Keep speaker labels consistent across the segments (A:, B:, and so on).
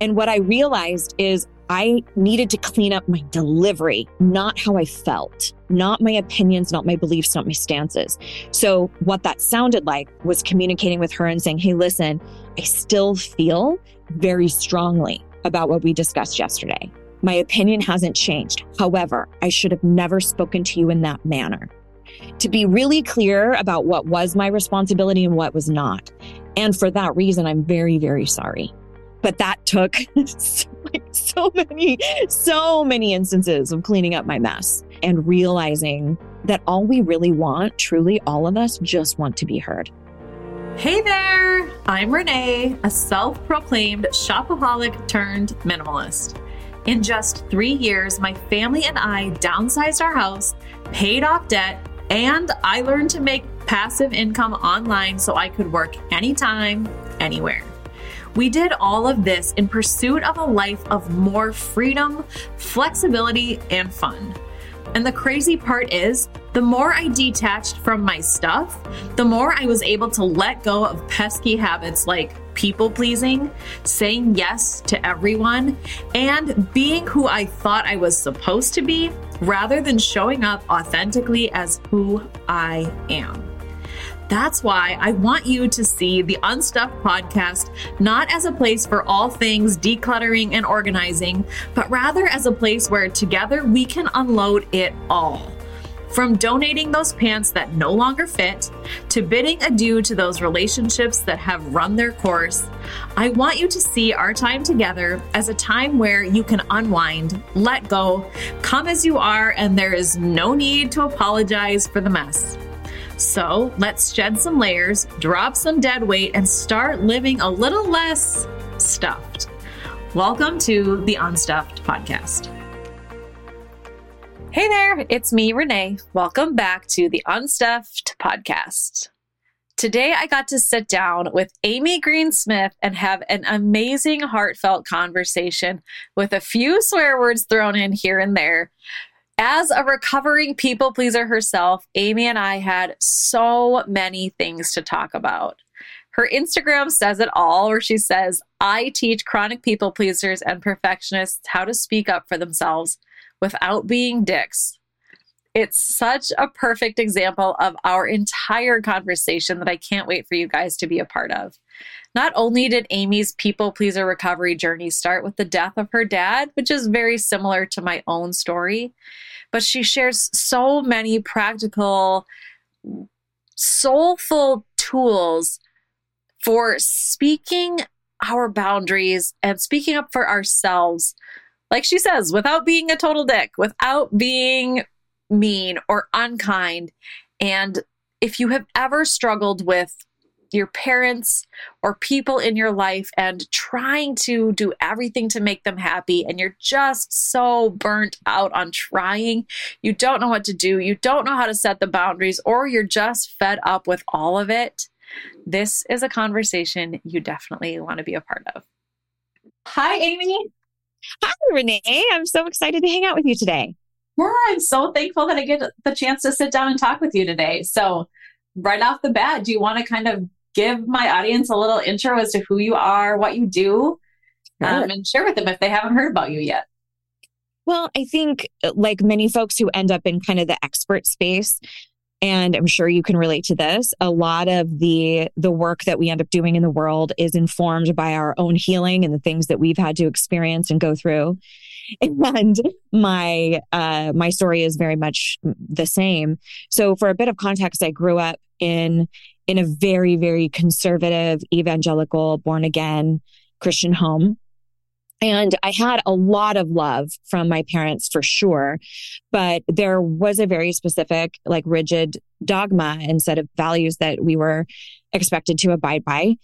A: And what I realized is I needed to clean up my delivery, not how I felt, not my opinions, not my beliefs, not my stances. So, what that sounded like was communicating with her and saying, Hey, listen, I still feel very strongly about what we discussed yesterday. My opinion hasn't changed. However, I should have never spoken to you in that manner. To be really clear about what was my responsibility and what was not. And for that reason, I'm very, very sorry. But that took so, so many, so many instances of cleaning up my mess and realizing that all we really want, truly all of us, just want to be heard.
B: Hey there! I'm Renee, a self proclaimed shopaholic turned minimalist. In just three years, my family and I downsized our house, paid off debt, and I learned to make passive income online so I could work anytime, anywhere. We did all of this in pursuit of a life of more freedom, flexibility, and fun. And the crazy part is, the more I detached from my stuff, the more I was able to let go of pesky habits like people pleasing, saying yes to everyone, and being who I thought I was supposed to be rather than showing up authentically as who I am. That's why I want you to see the Unstuffed podcast not as a place for all things decluttering and organizing, but rather as a place where together we can unload it all. From donating those pants that no longer fit to bidding adieu to those relationships that have run their course, I want you to see our time together as a time where you can unwind, let go, come as you are, and there is no need to apologize for the mess. So let's shed some layers, drop some dead weight, and start living a little less stuffed. Welcome to the Unstuffed Podcast. Hey there, it's me, Renee. Welcome back to the Unstuffed Podcast. Today, I got to sit down with Amy Green Smith and have an amazing, heartfelt conversation with a few swear words thrown in here and there as a recovering people pleaser herself, Amy and I had so many things to talk about. Her Instagram says it all, where she says, I teach chronic people pleasers and perfectionists how to speak up for themselves without being dicks. It's such a perfect example of our entire conversation that I can't wait for you guys to be a part of. Not only did Amy's people pleaser recovery journey start with the death of her dad, which is very similar to my own story, but she shares so many practical, soulful tools for speaking our boundaries and speaking up for ourselves. Like she says, without being a total dick, without being mean or unkind. And if you have ever struggled with your parents or people in your life and trying to do everything to make them happy and you're just so burnt out on trying. You don't know what to do. You don't know how to set the boundaries or you're just fed up with all of it. This is a conversation you definitely want to be a part of. Hi, Amy.
A: Hi, Renee. I'm so excited to hang out with you today.
B: Yeah, I'm so thankful that I get the chance to sit down and talk with you today. So, right off the bat, do you want to kind of give my audience a little intro as to who you are, what you do, um, and share with them if they haven't heard about you yet.
A: Well, I think uh, like many folks who end up in kind of the expert space, and I'm sure you can relate to this, a lot of the the work that we end up doing in the world is informed by our own healing and the things that we've had to experience and go through. And my uh my story is very much the same. So for a bit of context, I grew up in in a very, very conservative, evangelical, born again Christian home. And I had a lot of love from my parents for sure, but there was a very specific, like rigid dogma and set of values that we were expected to abide by.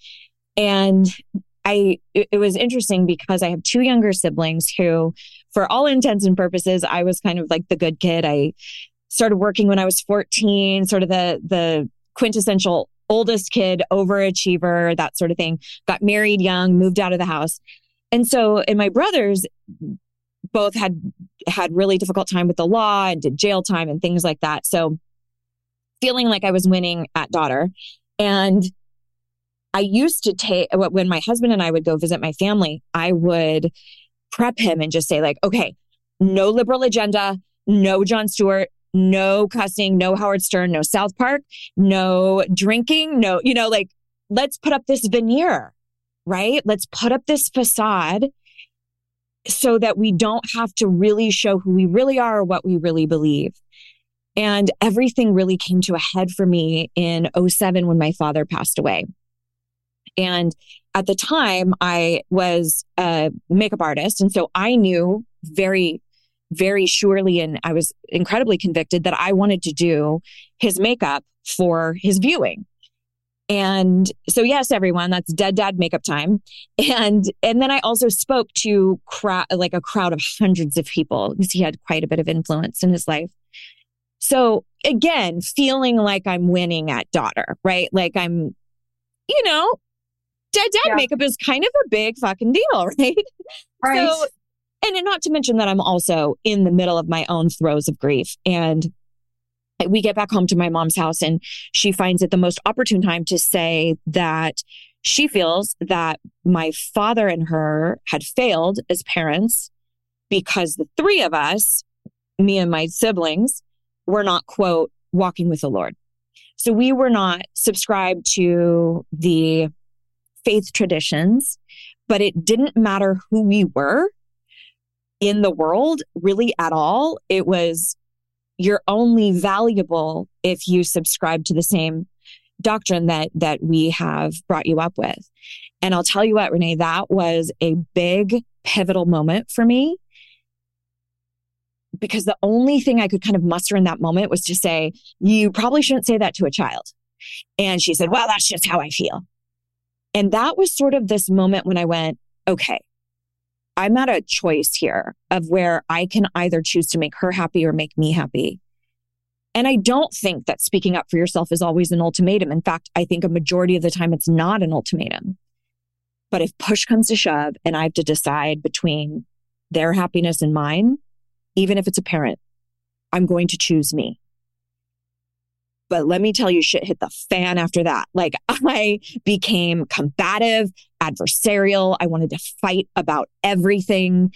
A: And I, it was interesting because I have two younger siblings who, for all intents and purposes, I was kind of like the good kid. I started working when I was 14, sort of the, the quintessential oldest kid, overachiever, that sort of thing, got married young, moved out of the house. And so, and my brothers both had had really difficult time with the law and did jail time and things like that. So feeling like I was winning at daughter. And I used to take when my husband and I would go visit my family, I would prep him and just say, like, okay, no liberal agenda, no Jon Stewart, no cussing, no Howard Stern, no South Park, no drinking, no, you know, like, let's put up this veneer, right? Let's put up this facade so that we don't have to really show who we really are or what we really believe. And everything really came to a head for me in 07 when my father passed away. And at the time, I was a makeup artist. And so I knew very, very surely, and I was incredibly convicted that I wanted to do his makeup for his viewing. And so, yes, everyone, that's dead dad makeup time. And, and then I also spoke to crowd, like a crowd of hundreds of people because he had quite a bit of influence in his life. So again, feeling like I'm winning at daughter, right? Like I'm, you know, dead dad yeah. makeup is kind of a big fucking deal, right?
B: Right. So,
A: and not to mention that I'm also in the middle of my own throes of grief. And we get back home to my mom's house and she finds it the most opportune time to say that she feels that my father and her had failed as parents because the three of us, me and my siblings, were not, quote, walking with the Lord. So we were not subscribed to the faith traditions, but it didn't matter who we were in the world really at all. It was you're only valuable if you subscribe to the same doctrine that that we have brought you up with. And I'll tell you what, Renee, that was a big pivotal moment for me because the only thing I could kind of muster in that moment was to say, you probably shouldn't say that to a child. And she said, well, that's just how I feel. And that was sort of this moment when I went, okay, I'm at a choice here of where I can either choose to make her happy or make me happy. And I don't think that speaking up for yourself is always an ultimatum. In fact, I think a majority of the time it's not an ultimatum. But if push comes to shove and I have to decide between their happiness and mine, even if it's a parent, I'm going to choose me. But let me tell you, shit hit the fan after that. Like I became combative, adversarial. I wanted to fight about everything.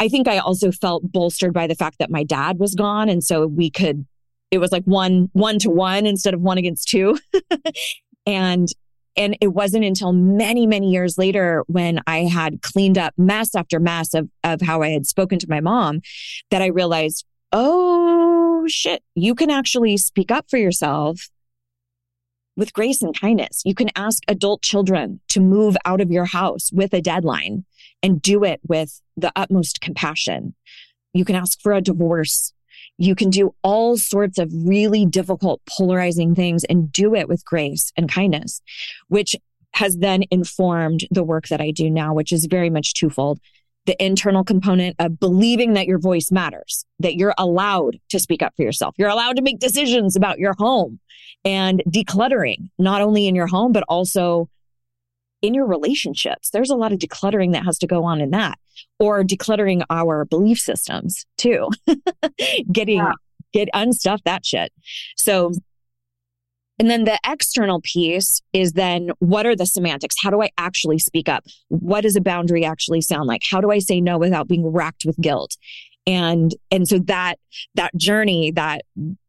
A: I think I also felt bolstered by the fact that my dad was gone. And so we could, it was like one, one to one instead of one against two. and and it wasn't until many, many years later when I had cleaned up mess after mess of, of how I had spoken to my mom that I realized, oh Oh, shit, you can actually speak up for yourself with grace and kindness. You can ask adult children to move out of your house with a deadline and do it with the utmost compassion. You can ask for a divorce. You can do all sorts of really difficult, polarizing things and do it with grace and kindness, which has then informed the work that I do now, which is very much twofold the internal component of believing that your voice matters, that you're allowed to speak up for yourself. You're allowed to make decisions about your home and decluttering, not only in your home, but also in your relationships. There's a lot of decluttering that has to go on in that, or decluttering our belief systems too. Getting, yeah. get unstuff that shit. So and then the external piece is then what are the semantics? How do I actually speak up? What does a boundary actually sound like? How do I say no without being racked with guilt? And, and so that, that journey, that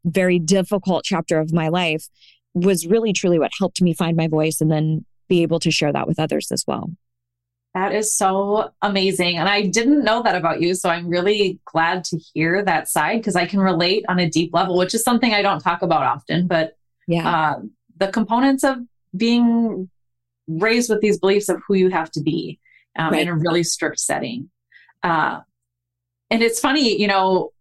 A: very difficult chapter of my life was really truly what helped me find my voice and then be able to share that with others as well.
B: That is so amazing. And I didn't know that about you. So I'm really glad to hear that side because I can relate on a deep level, which is something I don't talk about often. But
A: yeah. Uh,
B: the components of being raised with these beliefs of who you have to be um, right. in a really strict setting. Uh, and it's funny, you know,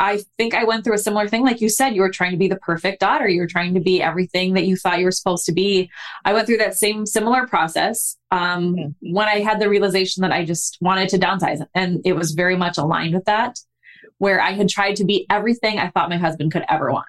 B: I think I went through a similar thing. Like you said, you were trying to be the perfect daughter. You were trying to be everything that you thought you were supposed to be. I went through that same similar process um, yeah. when I had the realization that I just wanted to downsize. And it was very much aligned with that, where I had tried to be everything I thought my husband could ever want.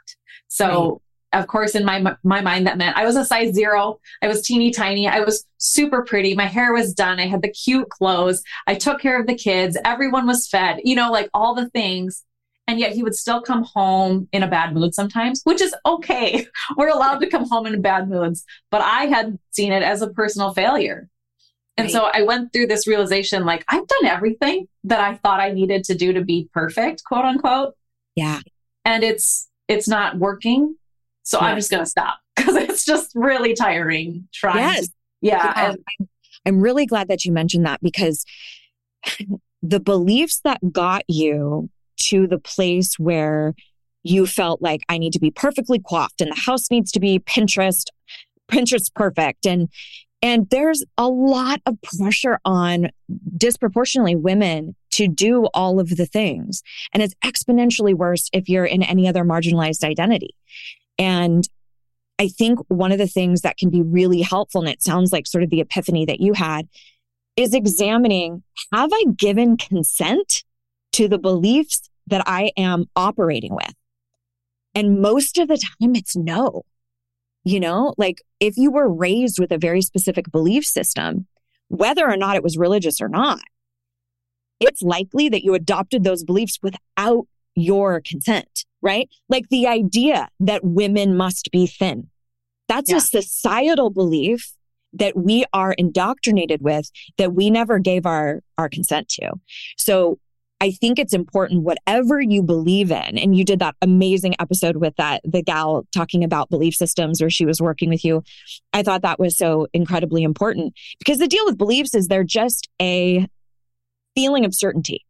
B: So of course, in my my mind, that meant I was a size zero. I was teeny tiny. I was super pretty. My hair was done. I had the cute clothes. I took care of the kids. Everyone was fed. You know, like all the things. And yet he would still come home in a bad mood sometimes, which is okay. We're allowed to come home in bad moods. But I had seen it as a personal failure. And right. so I went through this realization like, I've done everything that I thought I needed to do to be perfect, quote unquote.
A: Yeah.
B: And it's, it's not working. So yeah. I'm just going to stop because it's just really tiring trying. Yes. To, yeah. yeah.
A: And, I'm, I'm really glad that you mentioned that because the beliefs that got you to the place where you felt like I need to be perfectly coiffed and the house needs to be Pinterest, Pinterest perfect. And and there's a lot of pressure on disproportionately women to do all of the things. And it's exponentially worse if you're in any other marginalized identity. And I think one of the things that can be really helpful, and it sounds like sort of the epiphany that you had, is examining have I given consent to the beliefs that I am operating with? And most of the time, it's no. You know, like if you were raised with a very specific belief system, whether or not it was religious or not, it's likely that you adopted those beliefs without your consent, right? Like the idea that women must be thin. That's yeah. a societal belief that we are indoctrinated with that we never gave our, our consent to. So I think it's important, whatever you believe in. And you did that amazing episode with that, the gal talking about belief systems where she was working with you. I thought that was so incredibly important because the deal with beliefs is they're just a feeling of certainty.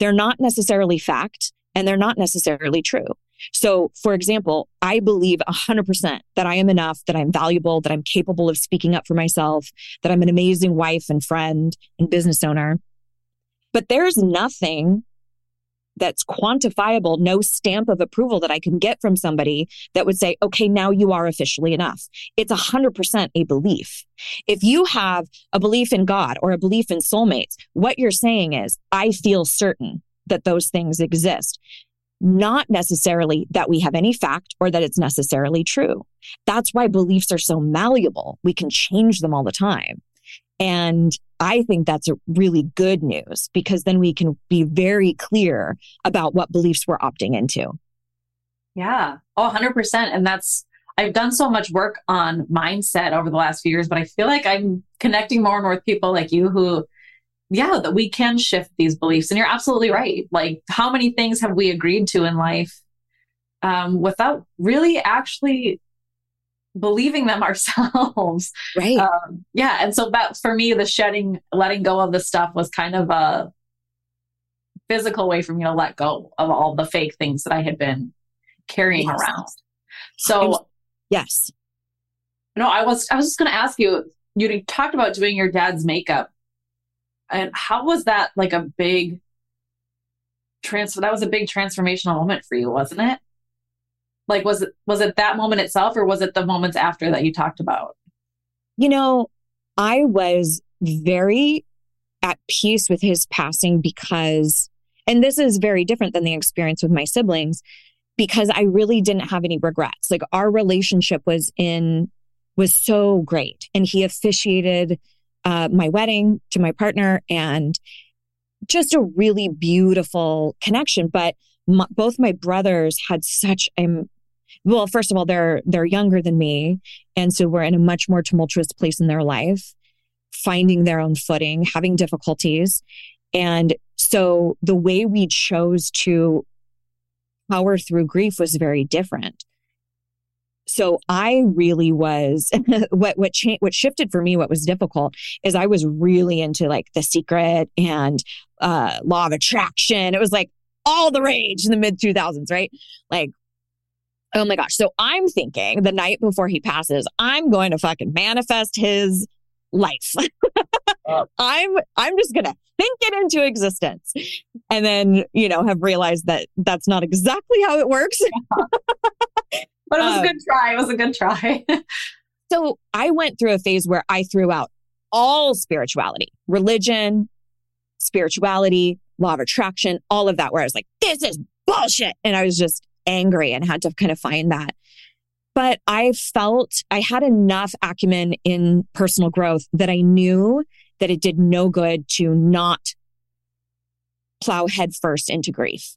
A: They're not necessarily fact and they're not necessarily true. So, for example, I believe 100% that I am enough, that I'm valuable, that I'm capable of speaking up for myself, that I'm an amazing wife and friend and business owner. But there's nothing that's quantifiable, no stamp of approval that I can get from somebody that would say, okay, now you are officially enough. It's 100% a belief. If you have a belief in God or a belief in soulmates, what you're saying is, I feel certain that those things exist not necessarily that we have any fact or that it's necessarily true. That's why beliefs are so malleable. We can change them all the time. And I think that's really good news because then we can be very clear about what beliefs we're opting into.
B: Yeah. Oh, 100%. And that's, I've done so much work on mindset over the last few years, but I feel like I'm connecting more and more with people like you who yeah, that we can shift these beliefs. And you're absolutely right. Like, how many things have we agreed to in life um, without really actually believing them ourselves?
A: Right. Um,
B: yeah. And so that for me, the shedding, letting go of the stuff was kind of a physical way for me to let go of all the fake things that I had been carrying yes. around. So,
A: yes.
B: No, I was I was just going to ask you. You talked about doing your dad's makeup and how was that like a big transfer? That was a big transformational moment for you, wasn't it? Like, was it, was it that moment itself or was it the moments after that you talked about?
A: You know, I was very at peace with his passing because, and this is very different than the experience with my siblings because I really didn't have any regrets. Like our relationship was in, was so great and he officiated uh, my wedding to my partner and just a really beautiful connection. But my, both my brothers had such a well, first of all, they're they're younger than me, and so we're in a much more tumultuous place in their life, finding their own footing, having difficulties, and so the way we chose to power through grief was very different so I really was what what changed what shifted for me what was difficult is I was really into like the secret and uh law of attraction. It was like all the rage in the mid 2000s, right? Like oh my gosh. So I'm thinking the night before he passes, I'm going to fucking manifest his life. I'm I'm just going to think it into existence. And then, you know, have realized that that's not exactly how it works.
B: but it was um, a good try. It was a good try.
A: so I went through a phase where I threw out all spirituality, religion, spirituality, law of attraction, all of that, where I was like, this is bullshit. And I was just angry and had to kind of find that. But I felt I had enough acumen in personal growth that I knew that it did no good to not plow headfirst into grief.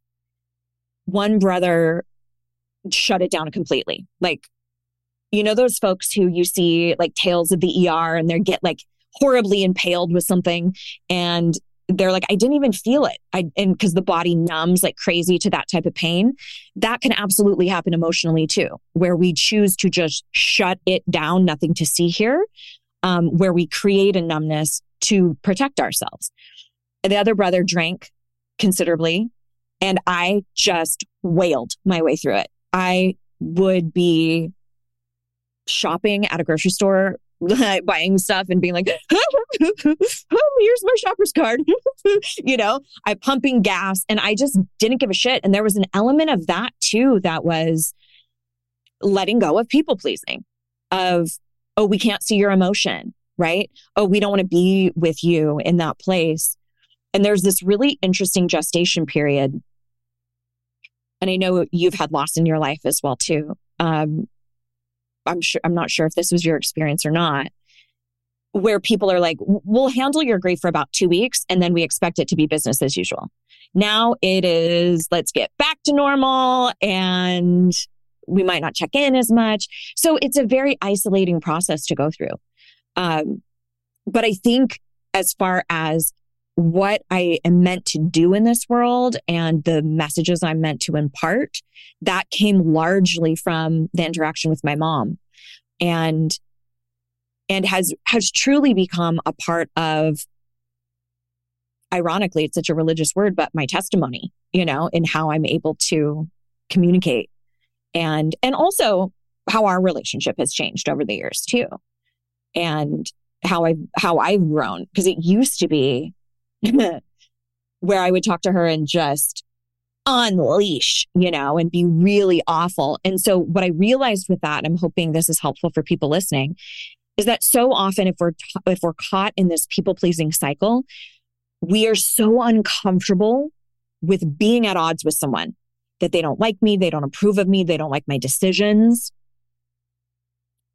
A: one brother shut it down completely. Like, you know, those folks who you see like tales of the ER and they get like horribly impaled with something and they're like, I didn't even feel it. I, and because the body numbs like crazy to that type of pain, that can absolutely happen emotionally too, where we choose to just shut it down, nothing to see here, um, where we create a numbness to protect ourselves. The other brother drank considerably, and I just wailed my way through it. I would be shopping at a grocery store buying stuff and being like, here's my shopper's card. you know, I pumping gas and I just didn't give a shit. And there was an element of that too that was letting go of people pleasing, of, oh, we can't see your emotion, right? Oh, we don't want to be with you in that place. And there's this really interesting gestation period. And I know you've had loss in your life as well too. Um, I'm sure I'm not sure if this was your experience or not, where people are like, we'll handle your grief for about two weeks and then we expect it to be business as usual. Now it is, let's get back to normal and we might not check in as much. So it's a very isolating process to go through. Um, but I think as far as what I am meant to do in this world and the messages I'm meant to impart, that came largely from the interaction with my mom. And and has has truly become a part of ironically it's such a religious word but my testimony you know in how i'm able to communicate. And and also how our relationship has changed over the years too. And how i how i've grown because it used to be where I would talk to her and just unleash, you know, and be really awful. And so what I realized with that, I'm hoping this is helpful for people listening, is that so often if we're if we're caught in this people pleasing cycle, we are so uncomfortable with being at odds with someone that they don't like me, they don't approve of me, they don't like my decisions.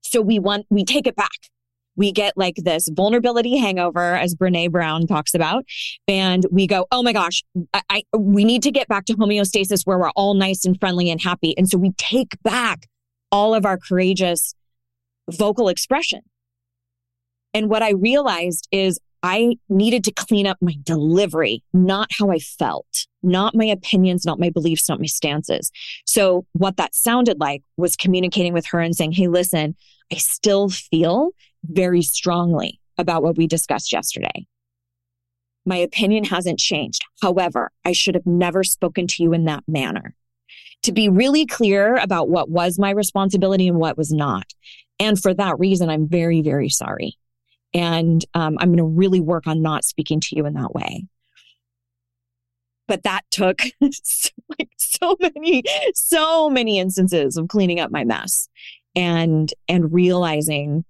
A: So we want we take it back we get like this vulnerability hangover, as Brene Brown talks about. And we go, oh my gosh, I, I, we need to get back to homeostasis where we're all nice and friendly and happy. And so we take back all of our courageous vocal expression. And what I realized is I needed to clean up my delivery, not how I felt, not my opinions, not my beliefs, not my stances. So what that sounded like was communicating with her and saying, Hey, listen, I still feel very strongly about what we discussed yesterday. My opinion hasn't changed. However, I should have never spoken to you in that manner. To be really clear about what was my responsibility and what was not. And for that reason, I'm very, very sorry. And um, I'm going to really work on not speaking to you in that way. But that took like so many, so many instances of cleaning up my mess and, and realizing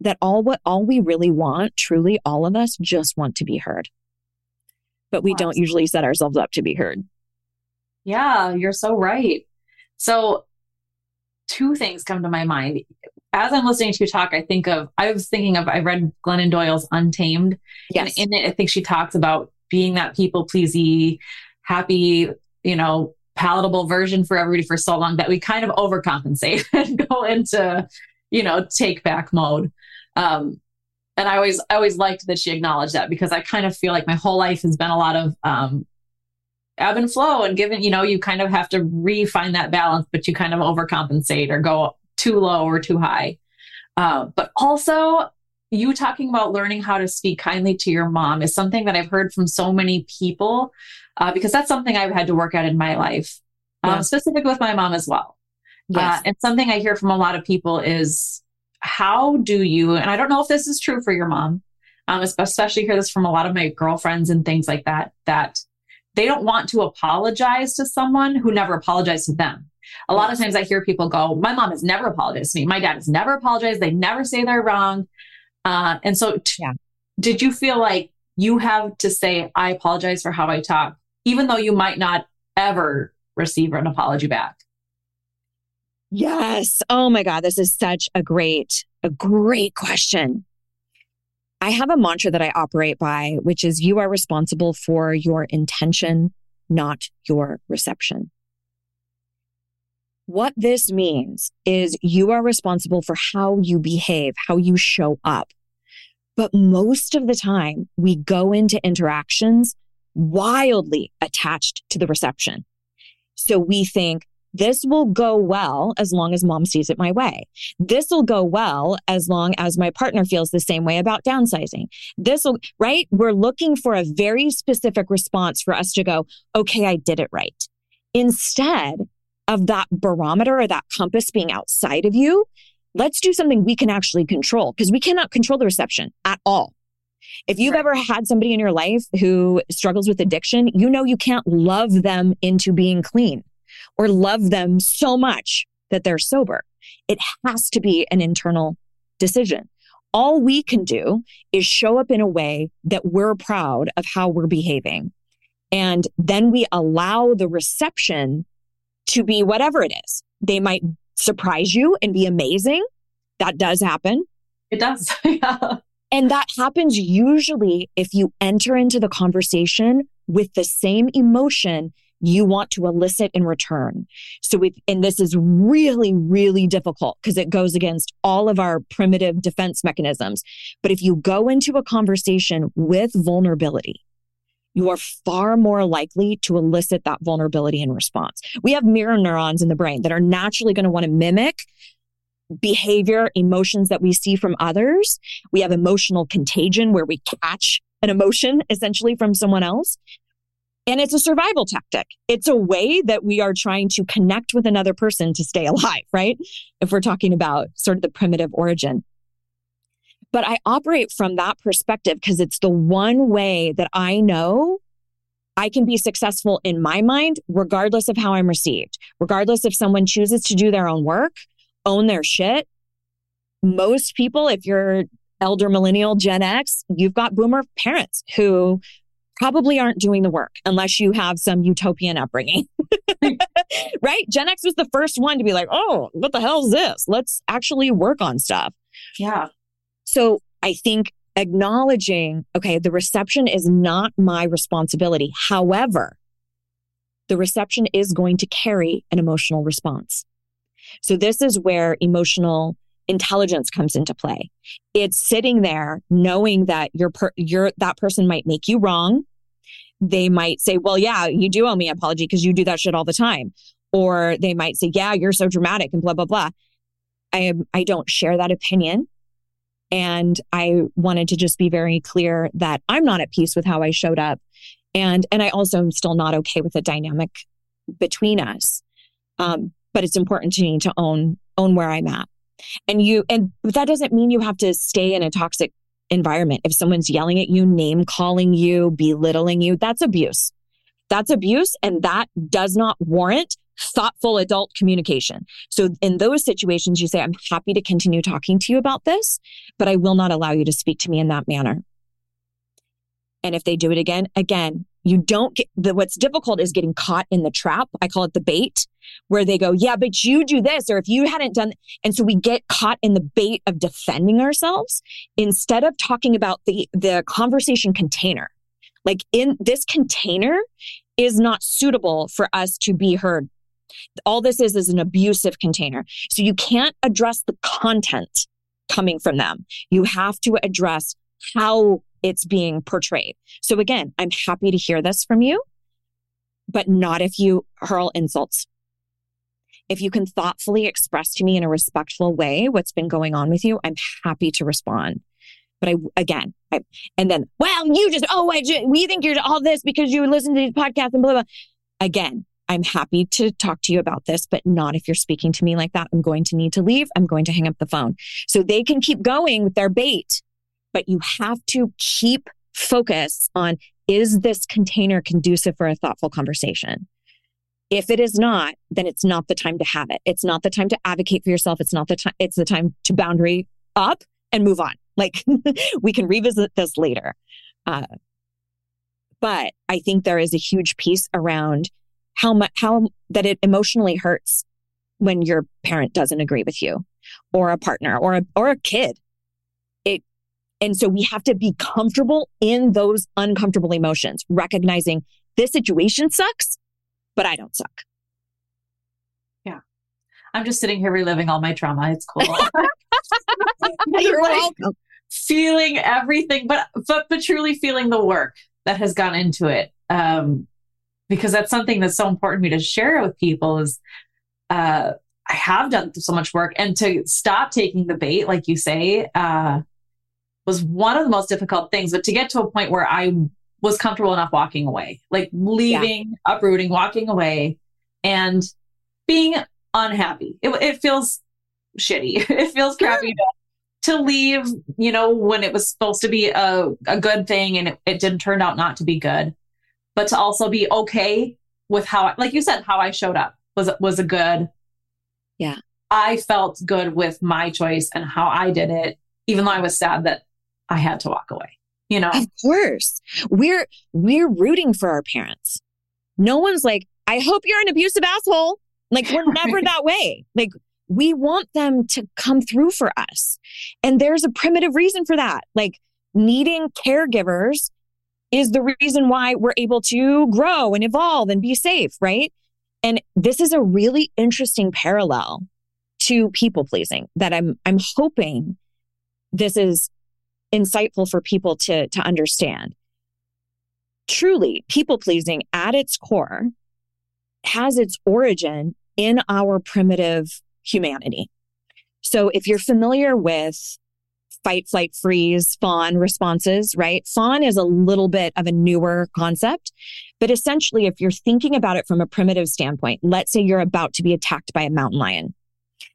A: that all what all we really want, truly all of us just want to be heard. But we don't usually set ourselves up to be heard.
B: Yeah, you're so right. So two things come to my mind. As I'm listening to you talk, I think of I was thinking of I read Glennon Doyle's Untamed. Yes. And in it, I think she talks about being that people pleasy, happy, you know, palatable version for everybody for so long that we kind of overcompensate and go into, you know, take back mode. Um, and I always, I always liked that she acknowledged that because I kind of feel like my whole life has been a lot of um, ebb and flow and given, you know, you kind of have to refine that balance, but you kind of overcompensate or go too low or too high. Uh, but also, you talking about learning how to speak kindly to your mom is something that I've heard from so many people uh, because that's something I've had to work at in my life, um, specific with my mom as well. Yes. Uh, and something I hear from a lot of people is how do you, and I don't know if this is true for your mom, um, especially hear this from a lot of my girlfriends and things like that, that they don't want to apologize to someone who never apologized to them. A lot of times I hear people go, My mom has never apologized to me. My dad has never apologized. They never say they're wrong. Uh, and so, t- yeah. did you feel like you have to say, I apologize for how I talk, even though you might not ever receive an apology back?
A: Yes. Oh my God. This is such a great, a great question. I have a mantra that I operate by, which is you are responsible for your intention, not your reception. What this means is you are responsible for how you behave, how you show up. But most of the time, we go into interactions wildly attached to the reception. So we think this will go well as long as mom sees it my way. This will go well as long as my partner feels the same way about downsizing. This will, right? We're looking for a very specific response for us to go, okay, I did it right. Instead of that barometer or that compass being outside of you, let's do something we can actually control because we cannot control the reception at all. If you've right. ever had somebody in your life who struggles with addiction, you know you can't love them into being clean or love them so much that they're sober. It has to be an internal decision. All we can do is show up in a way that we're proud of how we're behaving. And then we allow the reception to be whatever it is. They might surprise you and be amazing. That does happen.
B: It does. yeah.
A: And that happens usually if you enter into the conversation with the same emotion you want to elicit in return. So we, and this is really, really difficult because it goes against all of our primitive defense mechanisms. But if you go into a conversation with vulnerability, you are far more likely to elicit that vulnerability in response. We have mirror neurons in the brain that are naturally going to want to mimic behavior, emotions that we see from others. We have emotional contagion where we catch an emotion essentially from someone else. And it's a survival tactic. It's a way that we are trying to connect with another person to stay alive, right? If we're talking about sort of the primitive origin. But I operate from that perspective because it's the one way that I know I can be successful in my mind, regardless of how I'm received, regardless if someone chooses to do their own work, own their shit. Most people, if you're elder millennial Gen X, you've got boomer parents who probably aren't doing the work unless you have some utopian upbringing. right? Gen X was the first one to be like, oh, what the hell is this? Let's actually work on stuff.
B: Yeah.
A: So I think acknowledging, okay, the reception is not my responsibility. However, the reception is going to carry an emotional response. So this is where emotional intelligence comes into play. It's sitting there knowing that your per- your that person might make you wrong they might say, well, yeah, you do owe me an apology because you do that shit all the time. Or they might say, yeah, you're so dramatic and blah, blah, blah. I I don't share that opinion. And I wanted to just be very clear that I'm not at peace with how I showed up. And, and I also am still not okay with the dynamic between us. Um, but it's important to me to own, own where I'm at. And you, and that doesn't mean you have to stay in a toxic environment. If someone's yelling at you, name calling you, belittling you, that's abuse. That's abuse. And that does not warrant thoughtful adult communication. So in those situations, you say, I'm happy to continue talking to you about this, but I will not allow you to speak to me in that manner. And if they do it again, again, you don't get the, what's difficult is getting caught in the trap. I call it the bait where they go, yeah, but you do this, or if you hadn't done, and so we get caught in the bait of defending ourselves instead of talking about the, the conversation container. Like in this container is not suitable for us to be heard. All this is is an abusive container. So you can't address the content coming from them. You have to address how it's being portrayed. So again, I'm happy to hear this from you, but not if you hurl insults. If you can thoughtfully express to me in a respectful way what's been going on with you, I'm happy to respond. But I, again, I, and then, well, you just, oh, I just, we think you're all this because you listen to these podcasts and blah, blah. Again, I'm happy to talk to you about this, but not if you're speaking to me like that. I'm going to need to leave. I'm going to hang up the phone. So they can keep going with their bait but you have to keep focus on is this container conducive for a thoughtful conversation? If it is not, then it's not the time to have it. It's not the time to advocate for yourself. It's not the time, it's the time to boundary up and move on. Like we can revisit this later. Uh, but I think there is a huge piece around how much, how that it emotionally hurts when your parent doesn't agree with you or a partner or a, or a kid and so we have to be comfortable in those uncomfortable emotions, recognizing this situation sucks, but I don't suck.
B: Yeah. I'm just sitting here reliving all my trauma. It's cool.
A: You're like, welcome.
B: Feeling everything, but, but but truly feeling the work that has gone into it. Um, because that's something that's so important to me to share with people is uh, I have done so much work and to stop taking the bait, like you say, uh, was one of the most difficult things. But to get to a point where I was comfortable enough walking away, like leaving, yeah. uprooting, walking away, and being unhappy. It, it feels shitty. It feels crappy to, to, leave, you know, when it was supposed to be a, a good thing and it, it didn't turn out not to be good. But to also be okay with how, like you said, how I showed up was was a good.
A: Yeah.
B: I felt good with my choice and how I did it, even though I was sad that I had to walk away. You know,
A: of course, we're we're rooting for our parents. No one's like, I hope you're an abusive asshole. Like we're never that way. Like we want them to come through for us. And there's a primitive reason for that. Like needing caregivers is the reason why we're able to grow and evolve and be safe, right? And this is a really interesting parallel to people pleasing that I'm I'm hoping this is insightful for people to to understand. Truly, people pleasing at its core has its origin in our primitive humanity. So if you're familiar with fight, flight, freeze, fawn responses, right? Fawn is a little bit of a newer concept. But essentially, if you're thinking about it from a primitive standpoint, let's say you're about to be attacked by a mountain lion.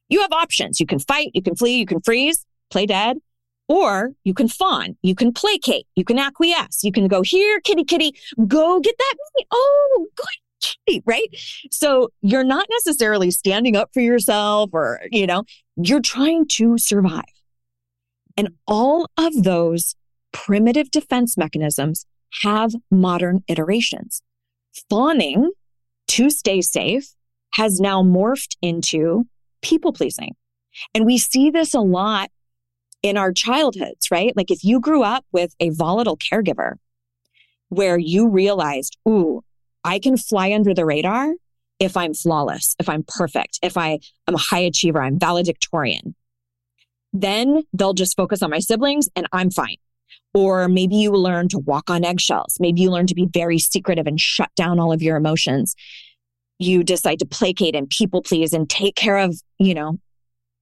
A: You have options. You can fight, you can flee, you can freeze, play dead, or you can fawn, you can placate, you can acquiesce, you can go here, kitty, kitty, go get that. Oh, good kitty, right? So you're not necessarily standing up for yourself or, you know, you're trying to survive. And all of those primitive defense mechanisms have modern iterations. Fawning to stay safe has now morphed into people pleasing. And we see this a lot in our childhoods, right? Like if you grew up with a volatile caregiver where you realized, ooh, I can fly under the radar if I'm flawless, if I'm perfect, if I am a high achiever, I'm valedictorian then they'll just focus on my siblings and I'm fine. Or maybe you learn to walk on eggshells. Maybe you learn to be very secretive and shut down all of your emotions. You decide to placate and people please and take care of, you know,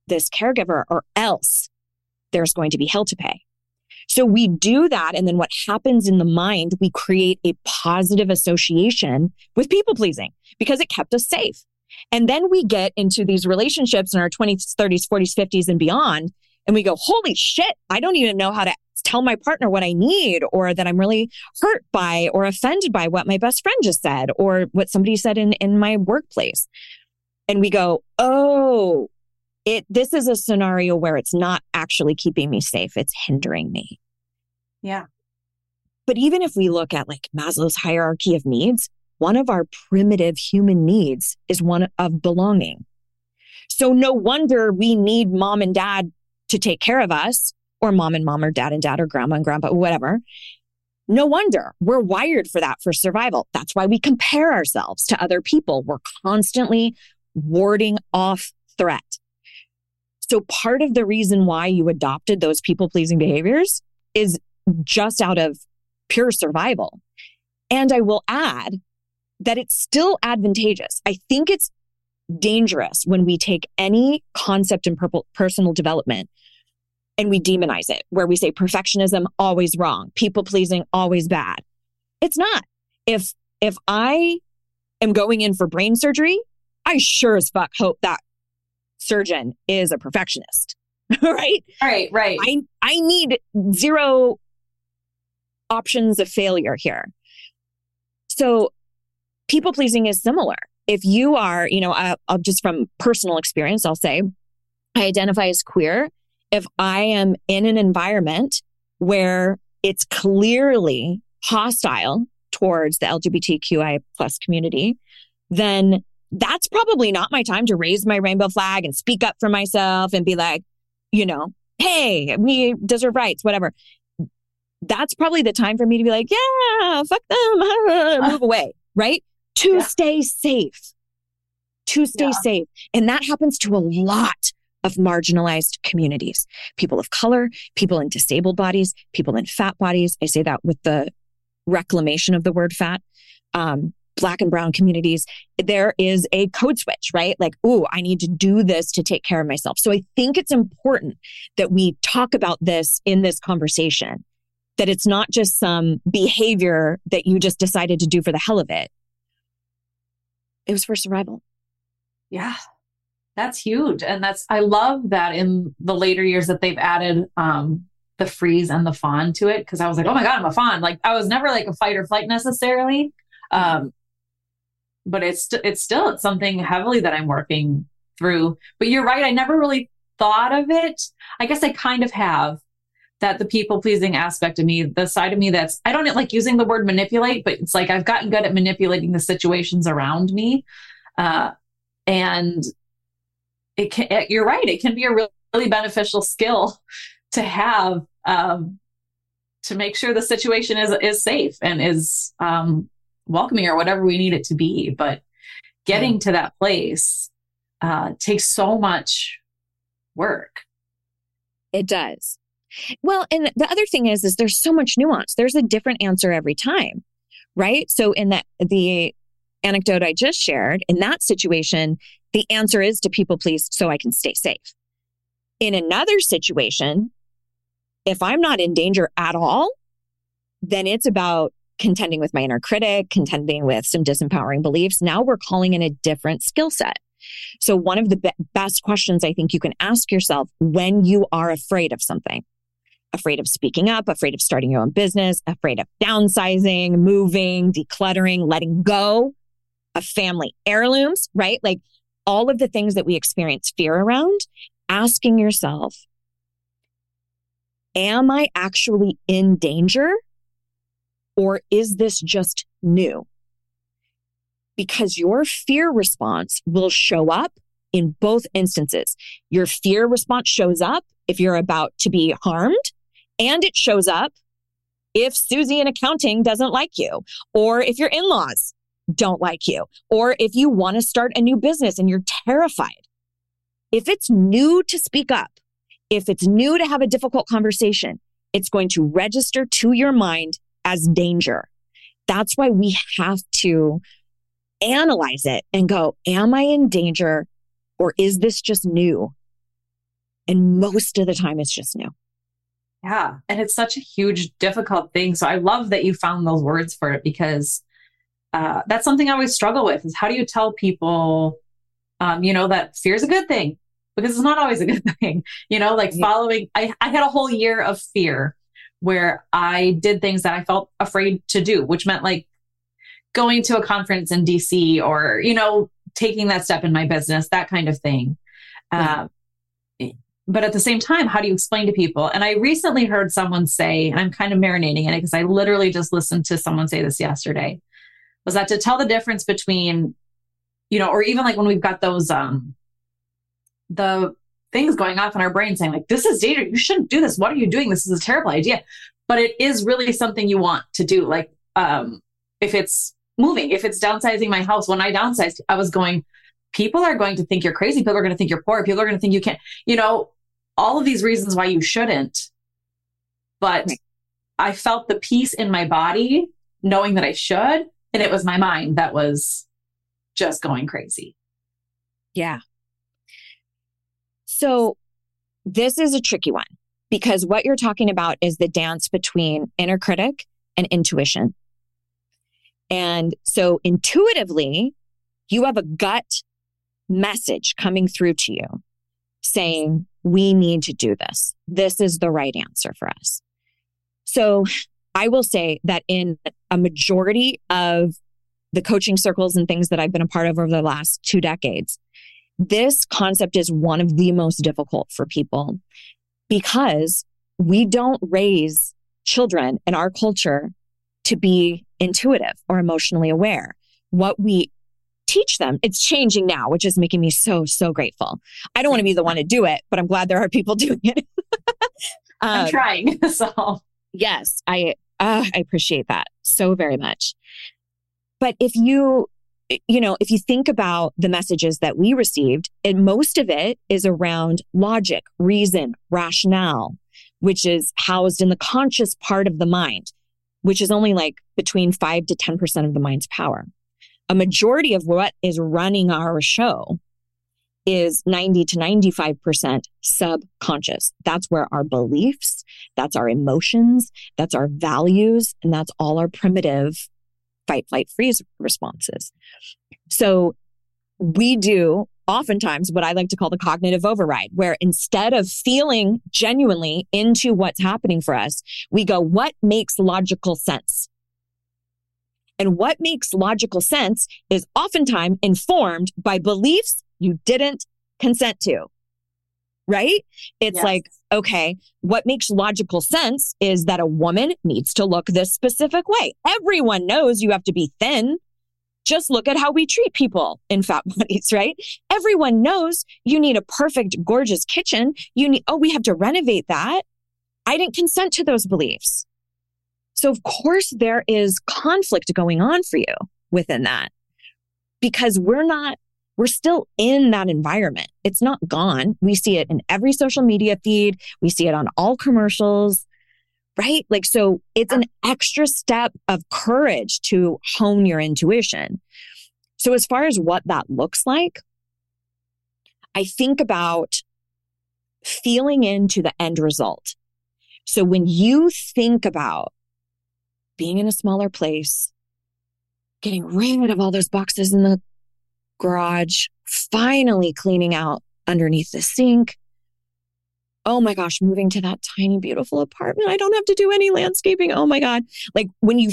A: this caregiver or else there's going to be hell to pay. So we do that. And then what happens in the mind, we create a positive association with people pleasing because it kept us safe. And then we get into these relationships in our 20s, 30s, 40s, 50s, and beyond and we go, holy shit, I don't even know how to tell my partner what I need or that I'm really hurt by or offended by what my best friend just said or what somebody said in, in my workplace. And we go, oh, it this is a scenario where it's not actually keeping me safe, it's hindering me.
B: Yeah.
A: But even if we look at like Maslow's hierarchy of needs, one of our primitive human needs is one of belonging. So no wonder we need mom and dad to take care of us, or mom and mom, or dad and dad, or grandma and grandpa, whatever. No wonder we're wired for that for survival. That's why we compare ourselves to other people. We're constantly warding off threat. So, part of the reason why you adopted those people pleasing behaviors is just out of pure survival. And I will add that it's still advantageous. I think it's dangerous when we take any concept in personal development and we demonize it, where we say perfectionism always wrong, people pleasing always bad. It's not. If if I am going in for brain surgery, I sure as fuck hope that surgeon is a perfectionist. right?
B: Right, right.
A: I I need zero options of failure here. So people pleasing is similar. If you are, you know, uh, just from personal experience, I'll say I identify as queer if I am in an environment where it's clearly hostile towards the LGBTQI plus community, then that's probably not my time to raise my rainbow flag and speak up for myself and be like, you know, hey, we deserve rights, whatever. That's probably the time for me to be like, yeah, fuck them, move away, right? To yeah. stay safe. to stay yeah. safe. And that happens to a lot of marginalized communities people of color, people in disabled bodies, people in fat bodies. I say that with the reclamation of the word fat. Um, black and brown communities, there is a code switch, right? Like, oh, I need to do this to take care of myself. So I think it's important that we talk about this in this conversation, that it's not just some behavior that you just decided to do for the hell of it. It was for survival.
B: Yeah. That's huge. And that's, I love that in the later years that they've added um, the freeze and the fawn to it. Cause I was like, oh my God, I'm a fawn. Like I was never like a fight or flight necessarily. Um, but it's, it's still it's something heavily that I'm working through. But you're right. I never really thought of it. I guess I kind of have that the people pleasing aspect of me, the side of me that's, I don't like using the word manipulate, but it's like I've gotten good at manipulating the situations around me. Uh, and it can, it, you're right. It can be a really, really beneficial skill to have um, to make sure the situation is is safe and is um, welcoming or whatever we need it to be. But getting to that place uh, takes so much work.
A: It does. Well, and the other thing is, is there's so much nuance. There's a different answer every time, right? So in that the anecdote I just shared, in that situation, the answer is to people please so I can stay safe. In another situation, if I'm not in danger at all, then it's about contending with my inner critic, contending with some disempowering beliefs. Now we're calling in a different skill set. So, one of the be- best questions I think you can ask yourself when you are afraid of something afraid of speaking up, afraid of starting your own business, afraid of downsizing, moving, decluttering, letting go of family heirlooms, right? Like all of the things that we experience fear around, asking yourself, am I actually in danger? Or is this just new? Because your fear response will show up in both instances. Your fear response shows up if you're about to be harmed, and it shows up if Susie in accounting doesn't like you, or if your in laws don't like you, or if you want to start a new business and you're terrified. If it's new to speak up, if it's new to have a difficult conversation, it's going to register to your mind as danger. That's why we have to analyze it and go, Am I in danger or is this just new? And most of the time, it's just new.
B: Yeah. And it's such a huge, difficult thing. So I love that you found those words for it because uh, that's something I always struggle with is how do you tell people, um, you know, that fear is a good thing because it's not always a good thing, you know, like following, I, I had a whole year of fear where I did things that I felt afraid to do, which meant like going to a conference in DC or, you know, taking that step in my business, that kind of thing. Yeah. Uh, but at the same time, how do you explain to people? And I recently heard someone say, and I'm kind of marinating in it because I literally just listened to someone say this yesterday was that to tell the difference between, you know, or even like when we've got those, um, the things going off in our brain saying like, this is data. You shouldn't do this. What are you doing? This is a terrible idea. But it is really something you want to do. Like, um, if it's moving, if it's downsizing my house, when I downsized, I was going, people are going to think you're crazy. People are going to think you're poor. People are going to think you can't, you know, all of these reasons why you shouldn't. But I felt the peace in my body knowing that I should and it was my mind that was just going crazy.
A: Yeah. So this is a tricky one because what you're talking about is the dance between inner critic and intuition. And so intuitively, you have a gut message coming through to you saying, we need to do this. This is the right answer for us. So I will say that in a majority of the coaching circles and things that I've been a part of over the last two decades, this concept is one of the most difficult for people because we don't raise children in our culture to be intuitive or emotionally aware. What we teach them, it's changing now, which is making me so, so grateful. I don't want to be the one to do it, but I'm glad there are people doing it.
B: um, I'm trying. So,
A: yes, I uh, I appreciate that so very much. But if you Eh, you know, if you think about the messages that we received, and most of it is around logic, reason, rationale, which is housed in the conscious part of the mind, which is only like between five to 10% of the mind's power. A majority of what is running our show is 90 to 95% subconscious. That's where our beliefs, that's our emotions, that's our values, and that's all our primitive fight, flight, freeze responses. So we do oftentimes what I like to call the cognitive override, where instead of feeling genuinely into what's happening for us, we go, what makes logical sense? And what makes logical sense is oftentimes informed by beliefs you didn't consent to. Right? It's yes. like, okay, what makes logical sense is that a woman needs to look this specific way. Everyone knows you have to be thin. Just look at how we treat people in fat bodies, right? Everyone knows you need a perfect, gorgeous kitchen. You need, oh, we have to renovate that. I didn't consent to those beliefs. So, of course, there is conflict going on for you within that because we're not we're still in that environment. It's not gone. We see it in every social media feed. We see it on all commercials, right? Like, so it's an extra step of courage to hone your intuition. So, as far as what that looks like, I think about feeling into the end result. So, when you think about being in a smaller place, getting rid of all those boxes in the garage, finally cleaning out underneath the sink. Oh my gosh, moving to that tiny, beautiful apartment. I don't have to do any landscaping. Oh my God. Like when you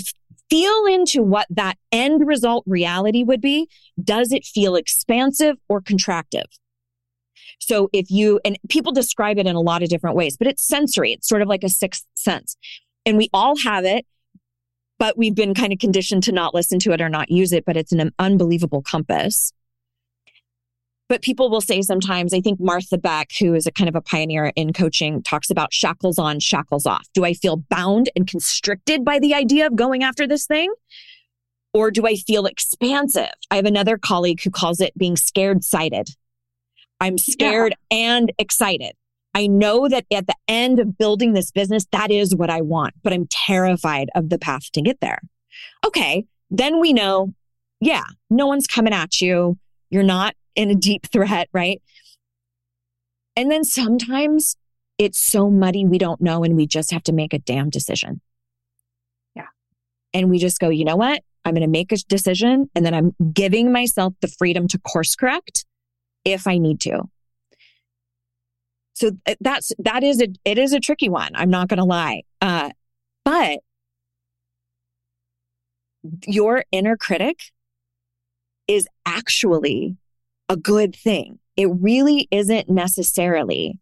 A: feel into what that end result reality would be, does it feel expansive or contractive? So if you, and people describe it in a lot of different ways, but it's sensory. It's sort of like a sixth sense. And we all have it, but we've been kind of conditioned to not listen to it or not use it, but it's an unbelievable compass. But people will say sometimes, I think Martha Beck, who is a kind of a pioneer in coaching, talks about shackles on, shackles off. Do I feel bound and constricted by the idea of going after this thing? Or do I feel expansive? I have another colleague who calls it being scared sighted. I'm scared yeah. and excited. I know that at the end of building this business, that is what I want, but I'm terrified of the path to get there. Okay. Then we know, yeah, no one's coming at you. You're not in a deep threat, right? And then sometimes it's so muddy, we don't know, and we just have to make a damn decision.
B: Yeah.
A: And we just go, you know what? I'm going to make a decision and then I'm giving myself the freedom to course correct if I need to. So uh, that's, that is a, it is a tricky one. I'm not going to lie. Uh, but your inner critic is actually a good thing. It really isn't necessarily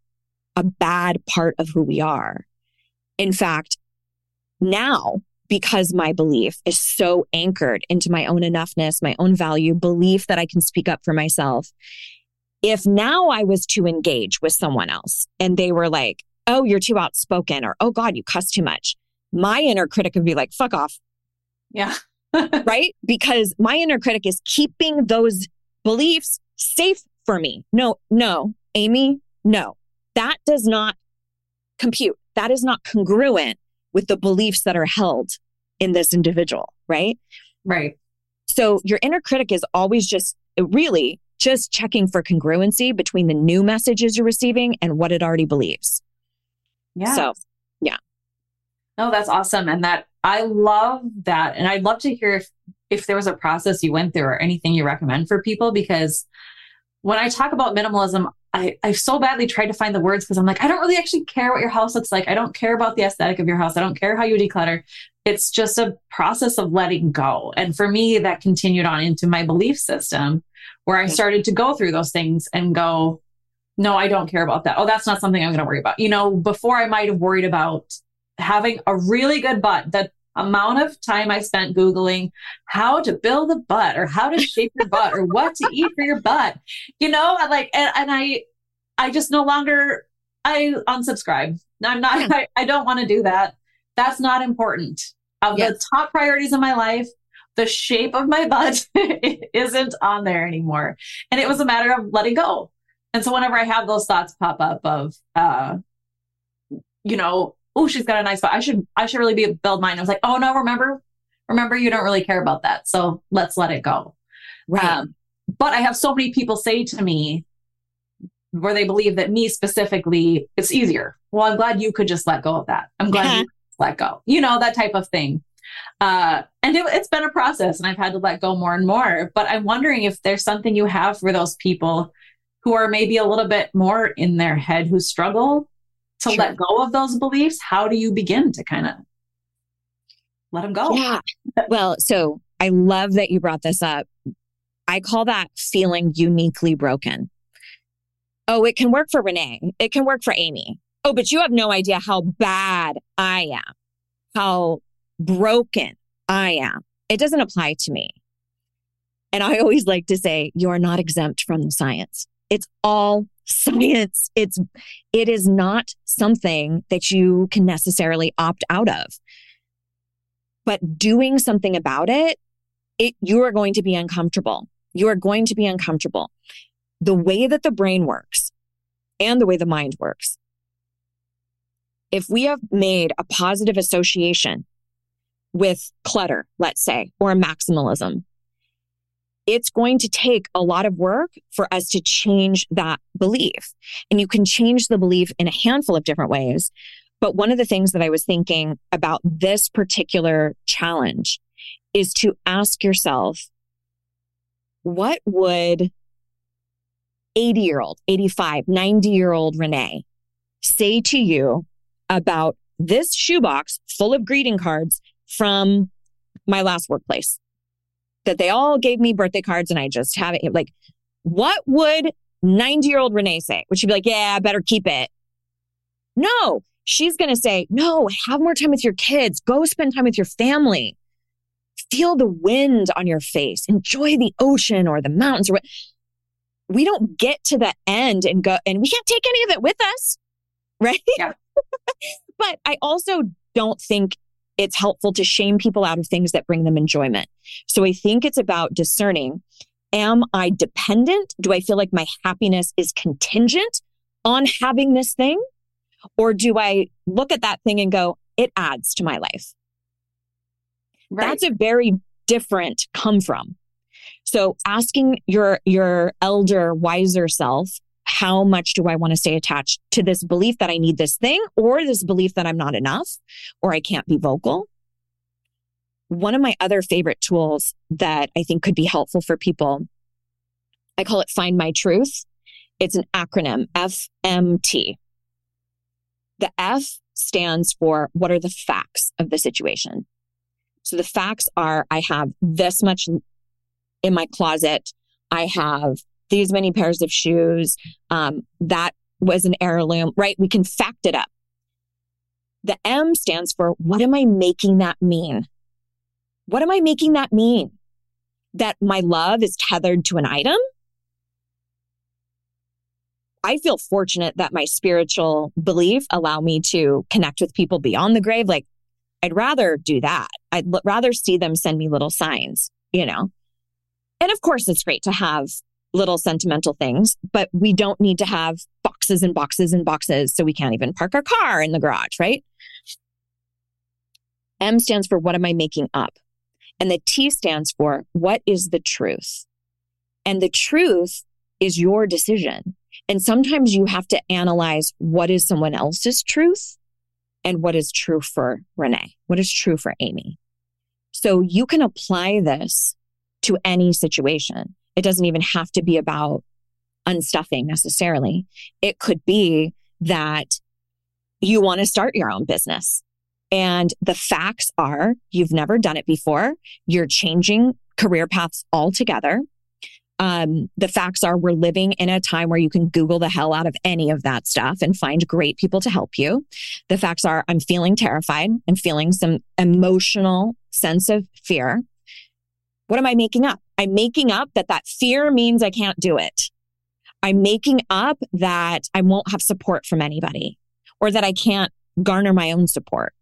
A: a bad part of who we are. In fact, now, because my belief is so anchored into my own enoughness, my own value, belief that I can speak up for myself. If now I was to engage with someone else and they were like, oh, you're too outspoken, or oh God, you cuss too much, my inner critic would be like, fuck off.
B: Yeah.
A: right? Because my inner critic is keeping those beliefs safe for me. No, no, Amy, no. That does not compute. That is not congruent with the beliefs that are held in this individual, right?
B: Right.
A: So your inner critic is always just really just checking for congruency between the new messages you're receiving and what it already believes.
B: Yeah.
A: So, yeah.
B: No, that's awesome. And that I love that. And I'd love to hear if if there was a process you went through or anything you recommend for people because when I talk about minimalism, I, I so badly tried to find the words because I'm like, I don't really actually care what your house looks like. I don't care about the aesthetic of your house. I don't care how you declutter. It's just a process of letting go. And for me, that continued on into my belief system where I started to go through those things and go, no, I don't care about that. Oh, that's not something I'm going to worry about. You know, before I might have worried about having a really good butt that amount of time I spent Googling how to build a butt or how to shape your butt or what to eat for your butt. You know, like, and, and I, I just no longer, I unsubscribe. I'm not, I, I don't want to do that. That's not important. Of yes. the top priorities in my life, the shape of my butt isn't on there anymore. And it was a matter of letting go. And so whenever I have those thoughts pop up of, uh, you know, oh, she's got a nice butt. I should, I should really be build mine. I was like, oh no, remember, remember, you don't really care about that. So let's let it go.
A: Right. Um,
B: but I have so many people say to me where they believe that me specifically, it's easier. Well, I'm glad you could just let go of that. I'm glad you let go. You know, that type of thing. Uh, and it, it's been a process and I've had to let go more and more. But I'm wondering if there's something you have for those people who are maybe a little bit more in their head who struggle to sure. let go of those beliefs. How do you begin to kind of let them go?
A: Yeah. well, so I love that you brought this up. I call that feeling uniquely broken. Oh, it can work for Renee. It can work for Amy. Oh, but you have no idea how bad I am, how broken I am. It doesn't apply to me. And I always like to say, you are not exempt from the science. It's all science. It's, it is not something that you can necessarily opt out of. But doing something about it, it, you are going to be uncomfortable. You are going to be uncomfortable. The way that the brain works and the way the mind works. If we have made a positive association with clutter, let's say, or maximalism. It's going to take a lot of work for us to change that belief. And you can change the belief in a handful of different ways. But one of the things that I was thinking about this particular challenge is to ask yourself, what would 80 year old, 85, 90 year old Renee say to you about this shoebox full of greeting cards from my last workplace that they all gave me birthday cards and I just have it. Like, what would 90 year old Renee say? Would she be like, yeah, I better keep it? No, she's going to say, no, have more time with your kids. Go spend time with your family. Feel the wind on your face. Enjoy the ocean or the mountains or what. We don't get to the end and go, and we can't take any of it with us. Right.
B: Yeah.
A: but I also don't think it's helpful to shame people out of things that bring them enjoyment. So I think it's about discerning Am I dependent? Do I feel like my happiness is contingent on having this thing? Or do I look at that thing and go, it adds to my life? Right. That's a very different come from. So asking your, your elder, wiser self, how much do I want to stay attached to this belief that I need this thing or this belief that I'm not enough or I can't be vocal? One of my other favorite tools that I think could be helpful for people, I call it Find My Truth. It's an acronym, FMT. The F stands for what are the facts of the situation? So the facts are I have this much in my closet. I have these many pairs of shoes. Um, that was an heirloom, right? We can fact it up. The M stands for what am I making that mean? What am I making that mean? That my love is tethered to an item? I feel fortunate that my spiritual belief allow me to connect with people beyond the grave. Like I'd rather do that. I'd l- rather see them send me little signs, you know? And of course, it's great to have little sentimental things, but we don't need to have boxes and boxes and boxes so we can't even park our car in the garage, right? M stands for what am I making up? And the T stands for what is the truth? And the truth is your decision. And sometimes you have to analyze what is someone else's truth and what is true for Renee, what is true for Amy. So you can apply this to any situation. It doesn't even have to be about unstuffing necessarily. It could be that you want to start your own business. And the facts are you've never done it before. You're changing career paths altogether. Um, the facts are we're living in a time where you can Google the hell out of any of that stuff and find great people to help you. The facts are I'm feeling terrified. I'm feeling some emotional sense of fear. What am I making up? I'm making up that that fear means I can't do it. I'm making up that I won't have support from anybody or that I can't garner my own support.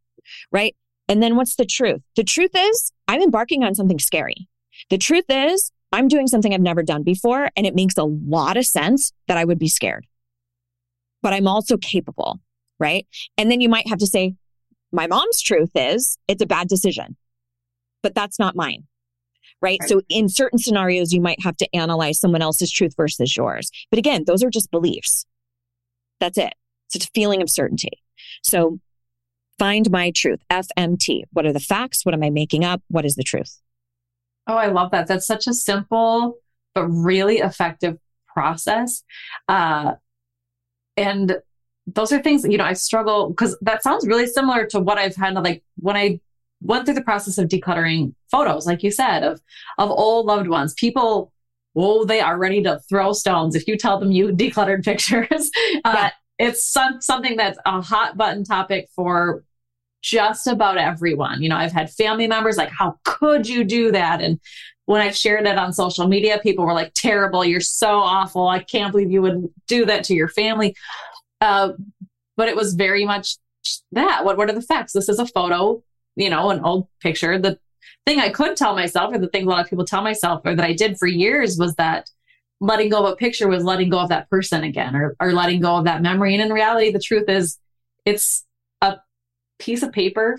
A: Right. And then what's the truth? The truth is I'm embarking on something scary. The truth is, I'm doing something I've never done before, and it makes a lot of sense that I would be scared. But I'm also capable, right? And then you might have to say, my mom's truth is it's a bad decision, but that's not mine. Right? right? So in certain scenarios, you might have to analyze someone else's truth versus yours. But again, those are just beliefs. That's it. It's a feeling of certainty. So find my truth, FMT. What are the facts? What am I making up? What is the truth?
B: Oh, I love that. That's such a simple but really effective process. Uh, and those are things that, you know, I struggle because that sounds really similar to what I've had like when I went through the process of decluttering photos, like you said, of of old loved ones. People, oh, they are ready to throw stones if you tell them you decluttered pictures. Uh, yeah. It's some, something that's a hot button topic for just about everyone. You know, I've had family members like, how could you do that? And when I shared it on social media, people were like, terrible, you're so awful. I can't believe you would do that to your family. Uh, but it was very much that. What, what are the facts? This is a photo, you know, an old picture. The thing I could tell myself, or the thing a lot of people tell myself, or that I did for years, was that letting go of a picture was letting go of that person again, or, or letting go of that memory. And in reality, the truth is, it's a piece of paper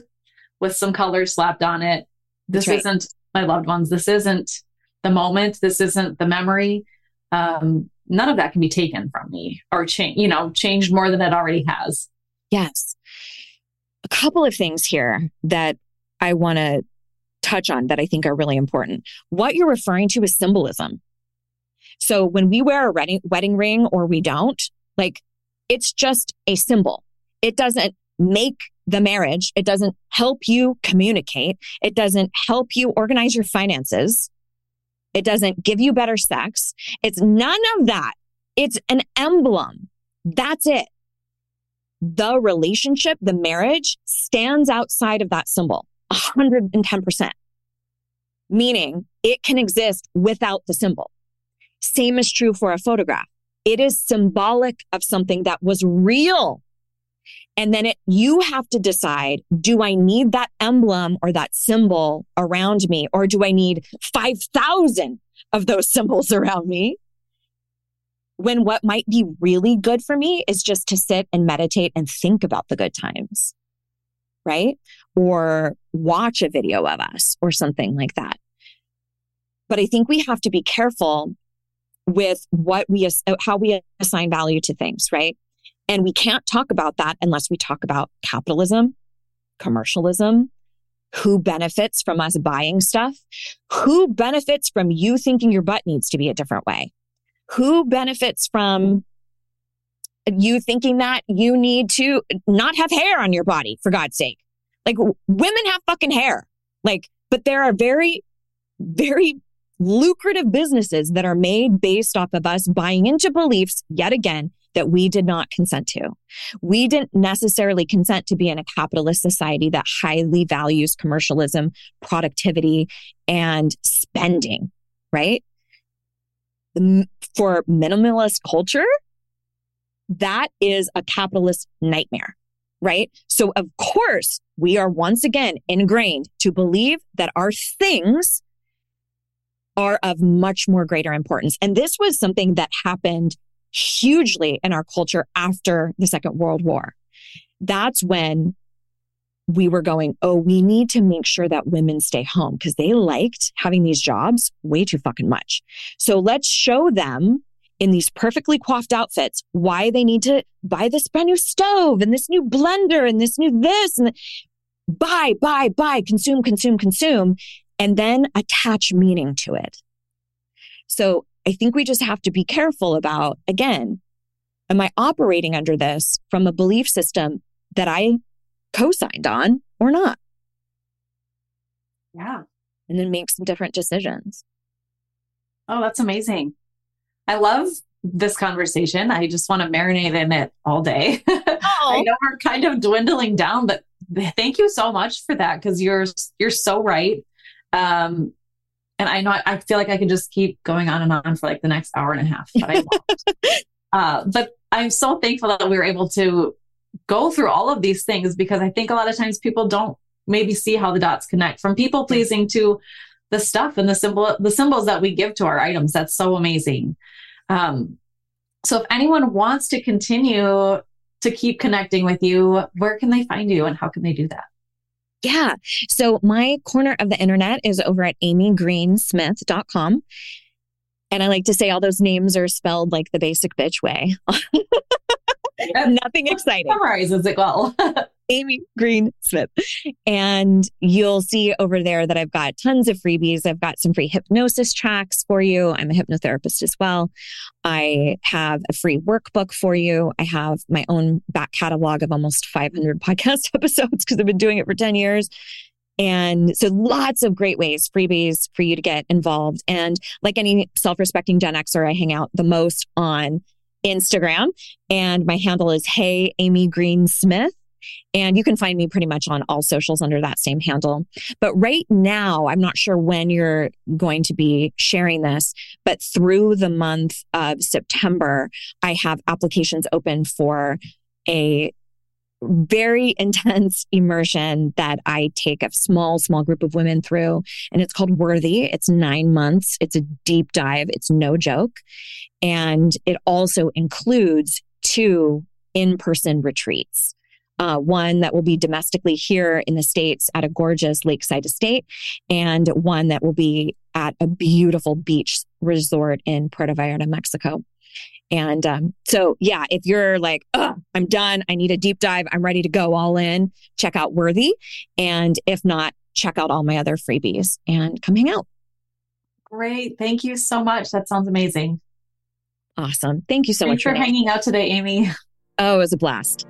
B: with some colors slapped on it. This right. isn't my loved ones. This isn't the moment. This isn't the memory. Um, none of that can be taken from me or change, you know, changed more than it already has.
A: Yes. A couple of things here that I want to touch on that I think are really important. What you're referring to is symbolism. So when we wear a wedding, wedding ring or we don't, like it's just a symbol. It doesn't make the marriage. It doesn't help you communicate. It doesn't help you organize your finances. It doesn't give you better sex. It's none of that. It's an emblem. That's it. The relationship, the marriage stands outside of that symbol 110%, meaning it can exist without the symbol. Same is true for a photograph. It is symbolic of something that was real and then it, you have to decide, do I need that emblem or that symbol around me? Or do I need 5,000 of those symbols around me? When what might be really good for me is just to sit and meditate and think about the good times, right? Or watch a video of us or something like that. But I think we have to be careful with what we, uh, how we assign value to things, right? And we can't talk about that unless we talk about capitalism, commercialism, who benefits from us buying stuff, who benefits from you thinking your butt needs to be a different way, who benefits from you thinking that you need to not have hair on your body, for God's sake. Like women have fucking hair. Like, but there are very, very lucrative businesses that are made based off of us buying into beliefs yet again that we did not consent to. We didn't necessarily consent to be in a capitalist society that highly values commercialism, productivity, and spending, right? For minimalist culture, that is a capitalist nightmare, right? So, of course, we are once again ingrained to believe that our things are of much more greater importance. And this was something that happened hugely in our culture after the Second World War. That's when we were going, oh, we need to make sure that women stay home because they liked having these jobs way too fucking much. So let's show them in these perfectly coiffed outfits why they need to buy this brand new stove and this new blender and this new this and buy, buy, buy, consume, consume, consume, and then attach meaning to it. So I think we just have to be careful about, again, am I operating under this from a belief system that I co signed on or not?
B: Yeah.
A: And then make some different decisions.
B: Oh, that's amazing. I love this conversation. I just want to marinate in it all day. Oh. I know we're kind of dwindling down, but thank you so much for that because you're you're so right. Um, and I know I, I feel like I can just keep going on and on for like the next hour and a half, but I won't. uh, but I'm so thankful that we were able to go through all of these things because I think a lot of times people don't maybe see how the dots connect from people pleasing to the stuff and the symbol the symbols that we give to our items. That's so amazing. Um, so if anyone wants to continue to keep connecting with you, where can they find you and how can they do that?
A: Yeah. So my corner of the internet is over at amygreensmith.com. And I like to say all those names are spelled like the basic bitch way. Nothing exciting.
B: Summarizes it well.
A: Amy Green Smith. And you'll see over there that I've got tons of freebies. I've got some free hypnosis tracks for you. I'm a hypnotherapist as well. I have a free workbook for you. I have my own back catalog of almost 500 podcast episodes because I've been doing it for 10 years. And so lots of great ways, freebies for you to get involved. And like any self respecting Gen Xer, I hang out the most on Instagram. And my handle is Hey Amy Green Smith. And you can find me pretty much on all socials under that same handle. But right now, I'm not sure when you're going to be sharing this, but through the month of September, I have applications open for a very intense immersion that I take a small, small group of women through. And it's called Worthy. It's nine months. It's a deep dive. It's no joke. And it also includes two in person retreats. Uh, one that will be domestically here in the States at a gorgeous lakeside estate, and one that will be at a beautiful beach resort in Puerto Vallarta, Mexico. And um, so, yeah, if you're like, I'm done, I need a deep dive, I'm ready to go all in, check out Worthy. And if not, check out all my other freebies and come hang out.
B: Great. Thank you so much. That sounds amazing.
A: Awesome. Thank you so
B: Thanks
A: much
B: for hanging out today, Amy.
A: Oh, it was a blast.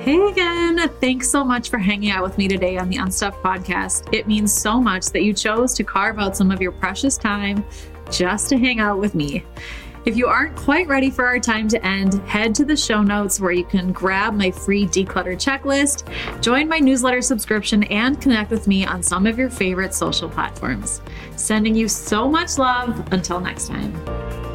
B: Hey again. Thanks so much for hanging out with me today on the Unstuff podcast. It means so much that you chose to carve out some of your precious time just to hang out with me. If you aren't quite ready for our time to end, head to the show notes where you can grab my free declutter checklist, join my newsletter subscription, and connect with me on some of your favorite social platforms. Sending you so much love. Until next time.